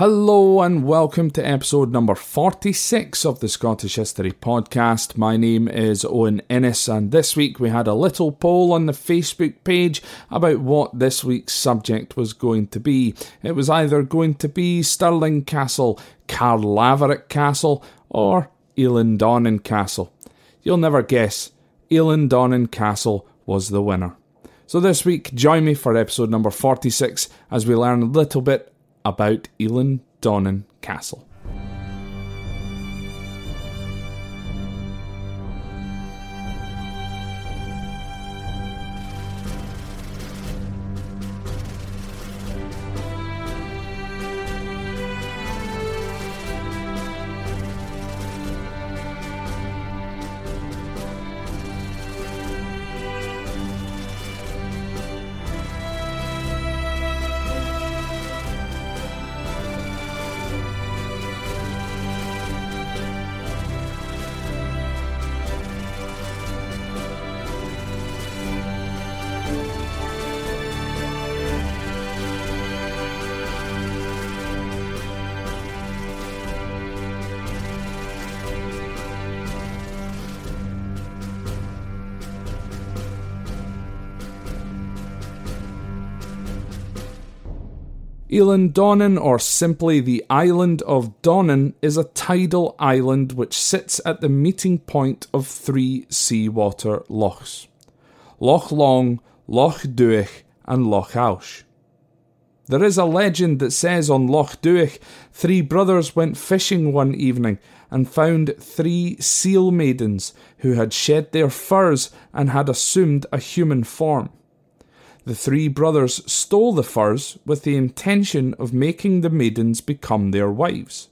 Hello and welcome to episode number 46 of the Scottish History Podcast. My name is Owen Innes, and this week we had a little poll on the Facebook page about what this week's subject was going to be. It was either going to be Stirling Castle, Caerlaverock Castle, or Eilean Donan Castle. You'll never guess, Eilean Donan Castle was the winner. So this week, join me for episode number 46 as we learn a little bit about Eilean Donan Castle. Eilean Donan, or simply the island of Donnan, is a tidal island which sits at the meeting point of three seawater lochs Loch Long, Loch Duich, and Loch Alsh. There is a legend that says on Loch Duich, three brothers went fishing one evening and found three seal maidens who had shed their furs and had assumed a human form. The three brothers stole the furs with the intention of making the maidens become their wives.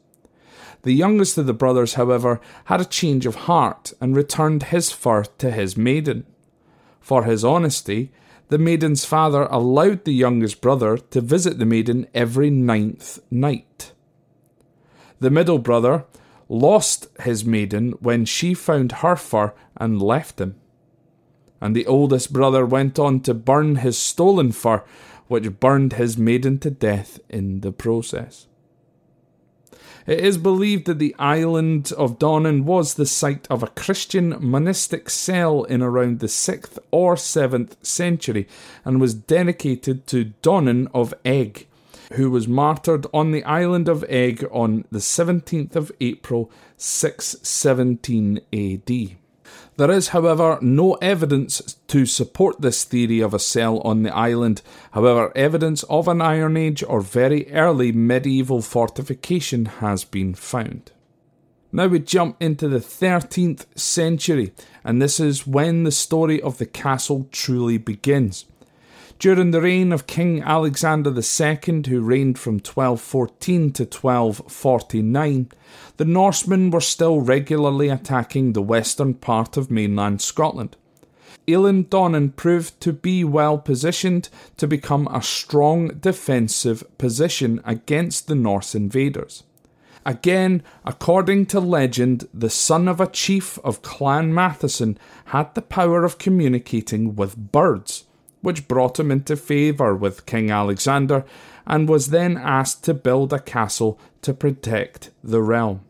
The youngest of the brothers, however, had a change of heart and returned his fur to his maiden. For his honesty, the maiden's father allowed the youngest brother to visit the maiden every ninth night. The middle brother lost his maiden when she found her fur and left him and the oldest brother went on to burn his stolen fur, which burned his maiden to death in the process. It is believed that the island of Donnan was the site of a Christian monastic cell in around the 6th or 7th century and was dedicated to Donnan of Eigg, who was martyred on the island of Eigg on the 17th of April 617 AD. There is, however, no evidence to support this theory of a cell on the island. However, evidence of an Iron Age or very early medieval fortification has been found. Now we jump into the 13th century, and this is when the story of the castle truly begins. During the reign of King Alexander II, who reigned from 1214 to 1249, the Norsemen were still regularly attacking the western part of mainland Scotland. Eilean Donan proved to be well positioned to become a strong defensive position against the Norse invaders. Again, according to legend, the son of a chief of Clan Matheson had the power of communicating with birds which brought him into favour with King Alexander, and was then asked to build a castle to protect the realm.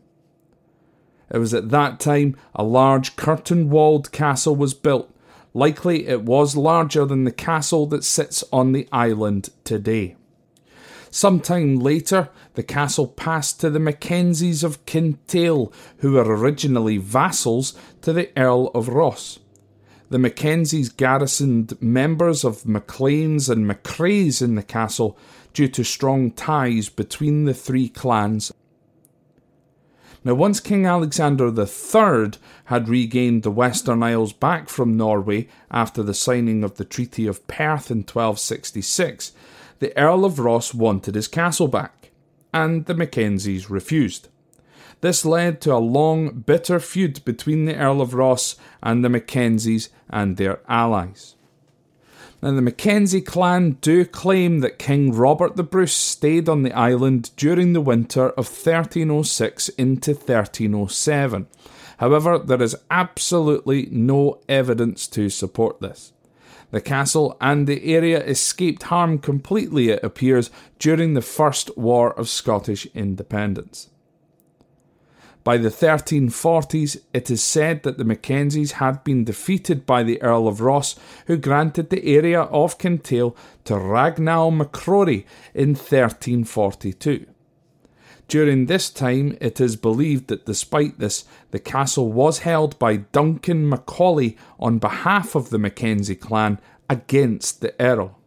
It was at that time a large curtain walled castle was built. Likely it was larger than the castle that sits on the island today. Some time later, the castle passed to the Mackenzies of Kintail, who were originally vassals to the Earl of Ross the Mackenzies garrisoned members of Macleans and Macraes in the castle due to strong ties between the three clans. Now, once King Alexander III had regained the Western Isles back from Norway after the signing of the Treaty of Perth in 1266, the Earl of Ross wanted his castle back, and the Mackenzies refused. This led to a long, bitter feud between the Earl of Ross and the Mackenzies and their allies. Now, the Mackenzie clan do claim that King Robert the Bruce stayed on the island during the winter of 1306 into 1307. However, there is absolutely no evidence to support this. The castle and the area escaped harm completely, it appears, during the First War of Scottish Independence. By the 1340s, it is said that the Mackenzies had been defeated by the Earl of Ross, who granted the area of Kintail to Ragnall MacRory in 1342. During this time, it is believed that despite this, the castle was held by Duncan Macaulay on behalf of the Mackenzie clan against the Earl.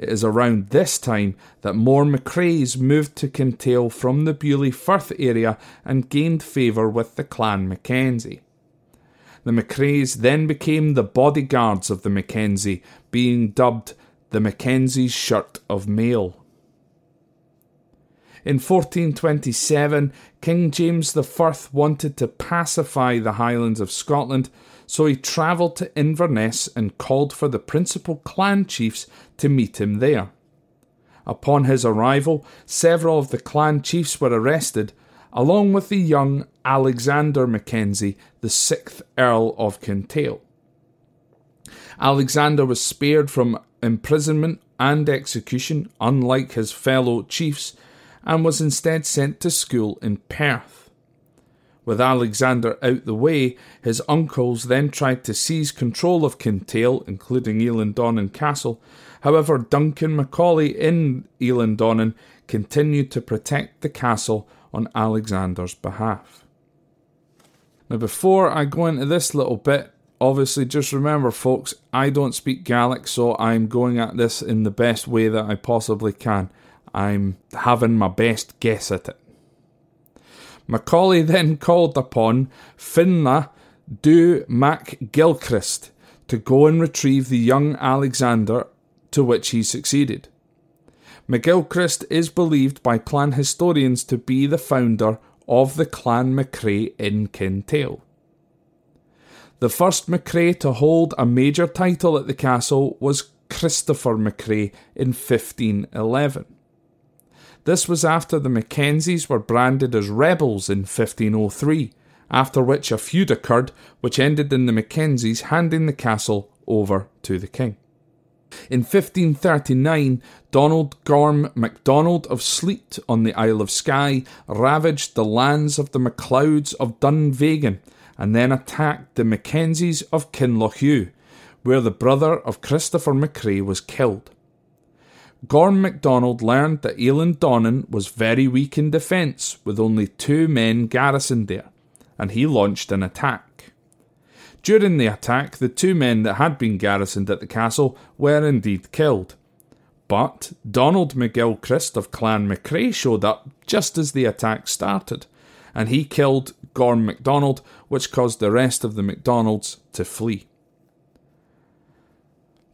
It is around this time that more MacRaes moved to Kintail from the Beauly Firth area and gained favour with the clan Mackenzie. The MacRaes then became the bodyguards of the Mackenzie, being dubbed the Mackenzie's shirt of mail. In 1427, King James I wanted to pacify the Highlands of Scotland, so he travelled to Inverness and called for the principal clan chiefs to meet him there. Upon his arrival, several of the clan chiefs were arrested, along with the young Alexander Mackenzie, the sixth Earl of Kintail. Alexander was spared from imprisonment and execution, unlike his fellow chiefs, and was instead sent to school in Perth. With Alexander out the way, his uncles then tried to seize control of Kintail, including Eilean Donan Castle. However, Duncan Macaulay in Eilean Donan continued to protect the castle on Alexander's behalf. Now, before I go into this little bit, obviously just remember, folks, I don't speak Gaelic, so I'm going at this in the best way that I possibly can. I'm having my best guess at it. Macaulay then called upon Finla du Mac Gilchrist to go and retrieve the young Alexander, to which he succeeded. MacGilchrist is believed by clan historians to be the founder of the Clan MacRae in Kintail. The first MacRae to hold a major title at the castle was Christopher MacRae in 1511. This was after the Mackenzies were branded as rebels in 1503, after which a feud occurred which ended in the Mackenzies handing the castle over to the king. In 1539, Donald Gorm MacDonald of Sleat on the Isle of Skye ravaged the lands of the MacLeods of Dunvegan and then attacked the Mackenzies of Kinlochewe, where the brother of Christopher MacRae was killed. Gorm MacDonald learned that Eilean Donan was very weak in defence, with only two men garrisoned there, and he launched an attack. During the attack, the two men that had been garrisoned at the castle were indeed killed. But Donald McGilchrist of Clan MacRae showed up just as the attack started, and he killed Gorm MacDonald, which caused the rest of the MacDonalds to flee.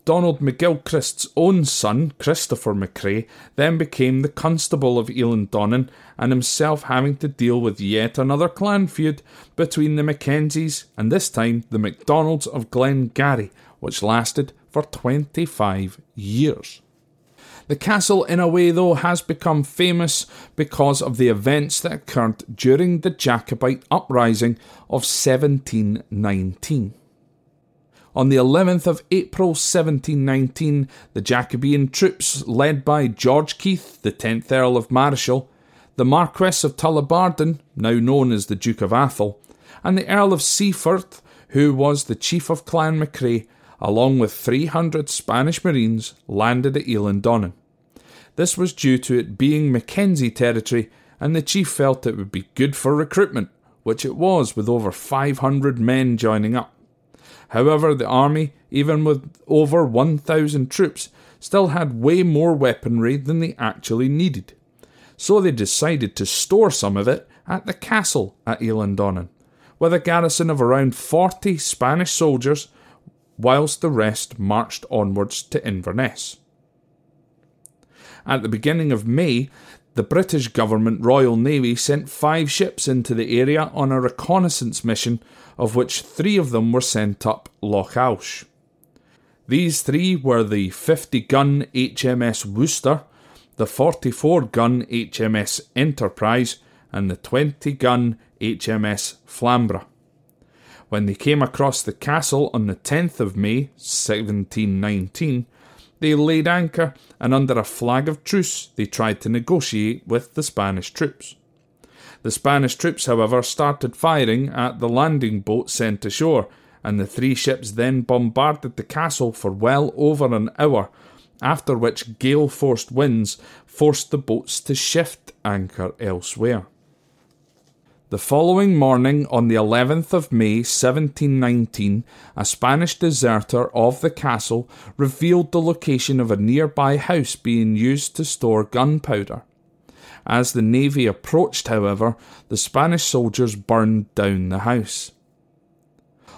Donald McGilchrist's own son, Christopher MacRae, then became the Constable of Eilean Donan, and himself having to deal with yet another clan feud between the Mackenzies and this time the MacDonalds of Glengarry, which lasted for 25 years. The castle, in a way, though, has become famous because of the events that occurred during the Jacobite uprising of 1719. On the 11th of April 1719, the Jacobean troops, led by George Keith, the 10th Earl of Marischal, the Marquess of Tullibardine, now known as the Duke of Atholl, and the Earl of Seaforth, who was the chief of Clan MacRae, along with 300 Spanish Marines, landed at Eilean Donan. This was due to it being Mackenzie territory, and the chief felt it would be good for recruitment, which it was, with over 500 men joining up. However, the army, even with over 1,000 troops, still had way more weaponry than they actually needed. So they decided to store some of it at the castle at Eilean Donan, with a garrison of around 40 Spanish soldiers, whilst the rest marched onwards to Inverness. At the beginning of May, the British government Royal Navy sent five ships into the area on a reconnaissance mission, of which three of them were sent up Loch Alsh. These three were the 50 gun HMS Worcester, the 44 gun HMS Enterprise, and the 20 gun HMS Flamborough. When they came across the castle on the 10th of May, 1719, they laid anchor and under a flag of truce they tried to negotiate with the Spanish troops. The Spanish troops, however, started firing at the landing boat sent ashore, and the three ships then bombarded the castle for well over an hour, after which gale forced winds forced the boats to shift anchor elsewhere. The following morning, on the 11th of May 1719, a Spanish deserter of the castle revealed the location of a nearby house being used to store gunpowder. As the navy approached, however, the Spanish soldiers burned down the house.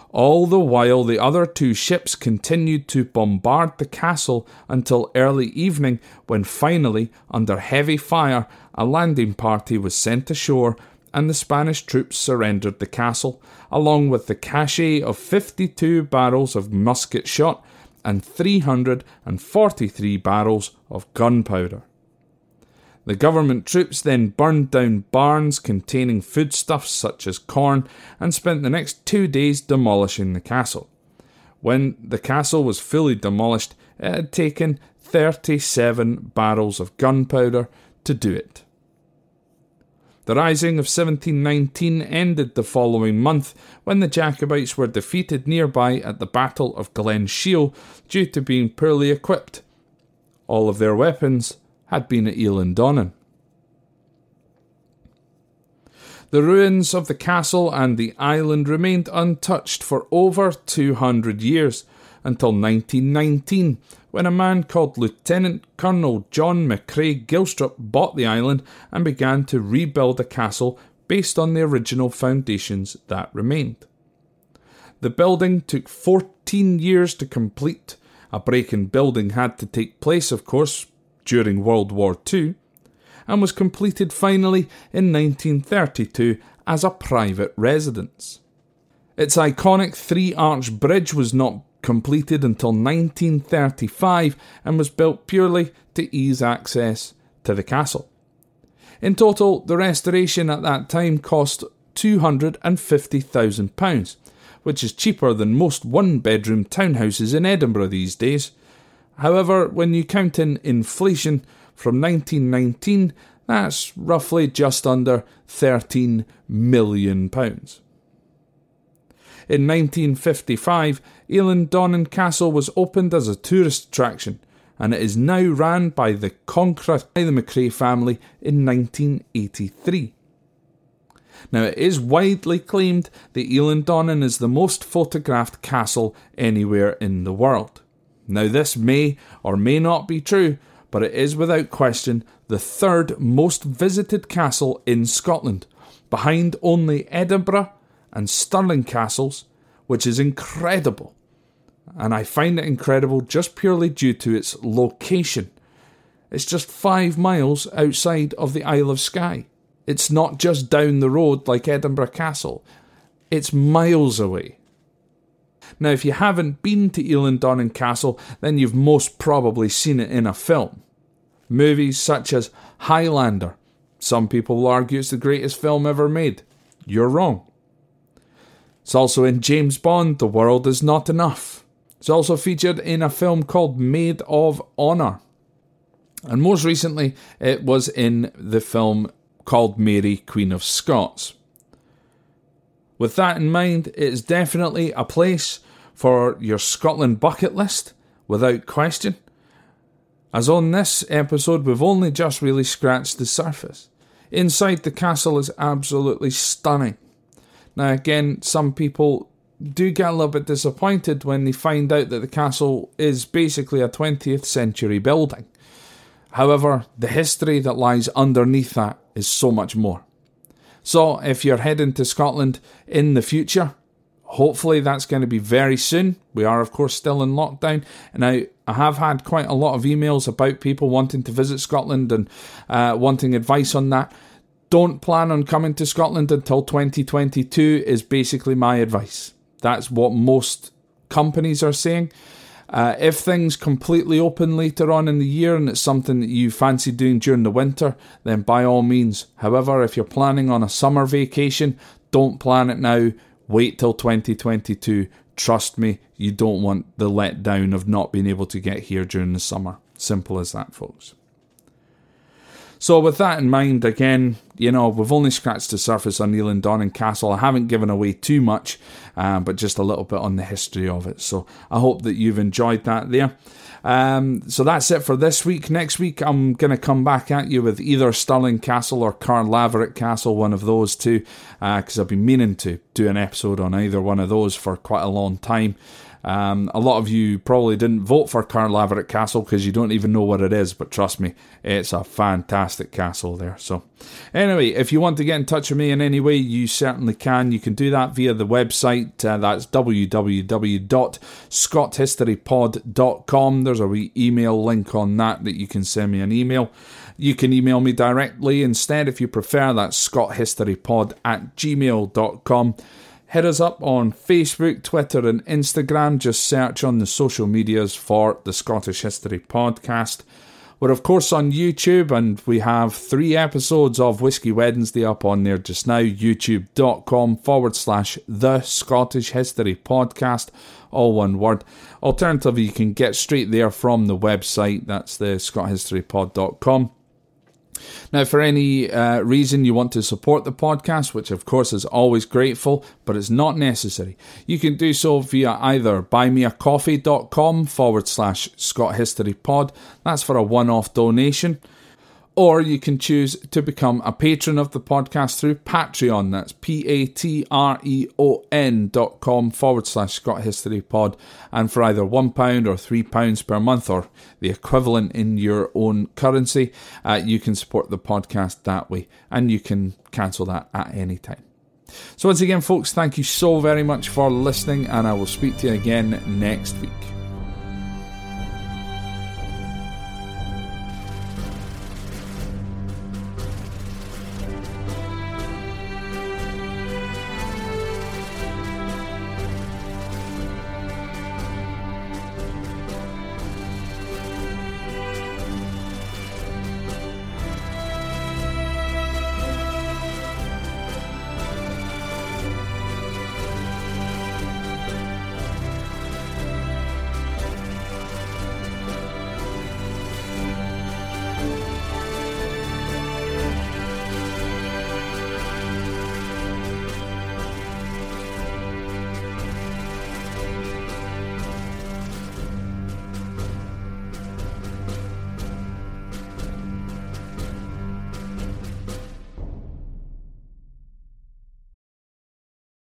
All the while, the other two ships continued to bombard the castle until early evening, when finally, under heavy fire, a landing party was sent ashore and the Spanish troops surrendered the castle, along with the cache of 52 barrels of musket shot and 343 barrels of gunpowder. The government troops then burned down barns containing foodstuffs such as corn and spent the next two days demolishing the castle. When the castle was fully demolished, it had taken 37 barrels of gunpowder to do it. The Rising of 1719 ended the following month when the Jacobites were defeated nearby at the Battle of Glen Shiel due to being poorly equipped. All of their weapons had been at Eilean The ruins of the castle and the island remained untouched for over 200 years until 1919 when a man called Lieutenant Colonel John MacRae Gilstrap bought the island and began to rebuild a castle based on the original foundations that remained. The building took 14 years to complete. A break in building had to take place, of course, during World War II, and was completed finally in 1932 as a private residence. Its iconic three arch bridge was not completed until 1935 and was built purely to ease access to the castle. In total, the restoration at that time cost £250,000, which is cheaper than most one bedroom townhouses in Edinburgh these days. However, when you count in inflation from 1919, that's roughly just under £13 million. In 1955, Eilean Donan Castle was opened as a tourist attraction, and it is now ran by the Conchra by the MacRae family in 1983. Now, it is widely claimed that Eilean Donan is the most photographed castle anywhere in the world. Now, this may or may not be true, but it is without question the third most visited castle in Scotland, behind only Edinburgh and Stirling castles, which is incredible. And I find it incredible just purely due to its location. It's just five miles outside of the Isle of Skye. It's not just down the road like Edinburgh Castle, it's miles away. Now, if you haven't been to Eilean Donan Castle, then you've most probably seen it in a film. Movies such as Highlander. Some people will argue it's the greatest film ever made. You're wrong. It's also in James Bond, The World Is Not Enough. It's also featured in a film called Maid of Honour. And most recently, it was in the film called Mary, Queen of Scots. With that in mind, it is definitely a place for your Scotland bucket list, without question. As on this episode, we've only just really scratched the surface. Inside the castle is absolutely stunning. Now, again, some people do get a little bit disappointed when they find out that the castle is basically a 20th century building. However, the history that lies underneath that is so much more. So, if you're heading to Scotland in the future, hopefully that's going to be very soon. We are, of course, still in lockdown. Now, I have had quite a lot of emails about people wanting to visit Scotland and uh, wanting advice on that. Don't plan on coming to Scotland until 2022, is basically my advice. That's what most companies are saying. Uh, if things completely open later on in the year and it's something that you fancy doing during the winter, then by all means. However, if you're planning on a summer vacation, don't plan it now. Wait till 2022. Trust me, you don't want the letdown of not being able to get here during the summer. Simple as that, folks. So, with that in mind, again, you know, we've only scratched the surface on Eilean Donan Castle. I haven't given away too much, um, but just a little bit on the history of it. So, I hope that you've enjoyed that there. Um, so that's it for this week. Next week, I'm going to come back at you with either Stirling Castle or Caerlaverock Castle, one of those two, because uh, I've been meaning to do an episode on either one of those for quite a long time. Um, a lot of you probably didn't vote for Caerlaverock Castle because you don't even know what it is, but trust me, it's a fantastic castle there. So, anyway, if you want to get in touch with me in any way, you certainly can. You can do that via the website. Uh, that's www.scothistorypod.com. There's a wee email link on that that you can send me an email. You can email me directly instead if you prefer. That's scothistorypod at gmail.com. Hit us up on Facebook, Twitter, and Instagram. Just search on the social medias for the Scottish History Podcast. We're, of course, on YouTube, and we have three episodes of Whiskey Wednesday up on there just now. YouTube.com forward slash The Scottish History Podcast, all one word. Alternatively, you can get straight there from the website. That's the ScotHistoryPod.com. Now, for any uh, reason you want to support the podcast, which of course is always grateful, but it's not necessary, you can do so via either buymeacoffee.com forward slash Scot History Pod. That's for a one off donation or you can choose to become a patron of the podcast through Patreon. That's P A T R E O N dot com forward slash Scot History Pod. And for either £1 or £3 per month, or the equivalent in your own currency, uh, you can support the podcast that way. And you can cancel that at any time. So, once again, folks, thank you so very much for listening, and I will speak to you again next week.